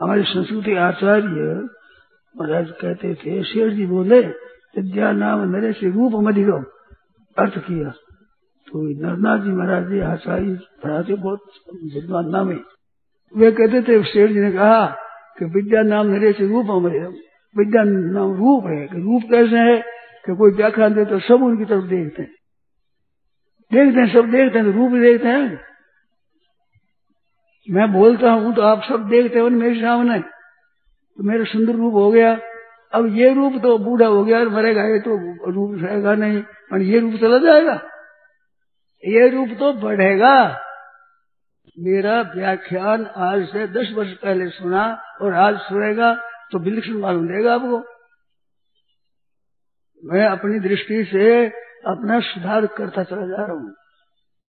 हमारे संस्कृति आचार्य महाराज कहते थे शेर जी बोले, विद्या नाम नरे से रूप मधिरो अर्थ किया। तो नरनाथ जी महाराज जी, आचार्य पढ़ाते बहुत विद्वान नाम है। वे कहते थे शेर जी ने कहा कि विद्या नाम नरे से रूप मधिगम विद्या नाम रूप है, कि रूप कैसे है कि कोई व्याख्यान दे तो सब उनकी तरफ़ देखते हैं। देखते हैं, सब देखते हैं तो रूप देखते हैं। मैं बोलता हूँ तो आप सब देखते हो मेरे सामने। तो मेरा सुंदर रूप हो गया। अब ये रूप तो बूढ़ा हो गया और मरेगा, ये तो रूप रहेगा नहीं। और ये रूप चला जाएगा। ये रूप तो बढ़ेगा। मेरा व्याख्यान आज से दस वर्ष पहले सुना और आज सुनेगा तो बिल्कुल मालूम देगा आपको। मैं अपनी दृष्टि से अपना सुधार करता चला जा रहा हूँ।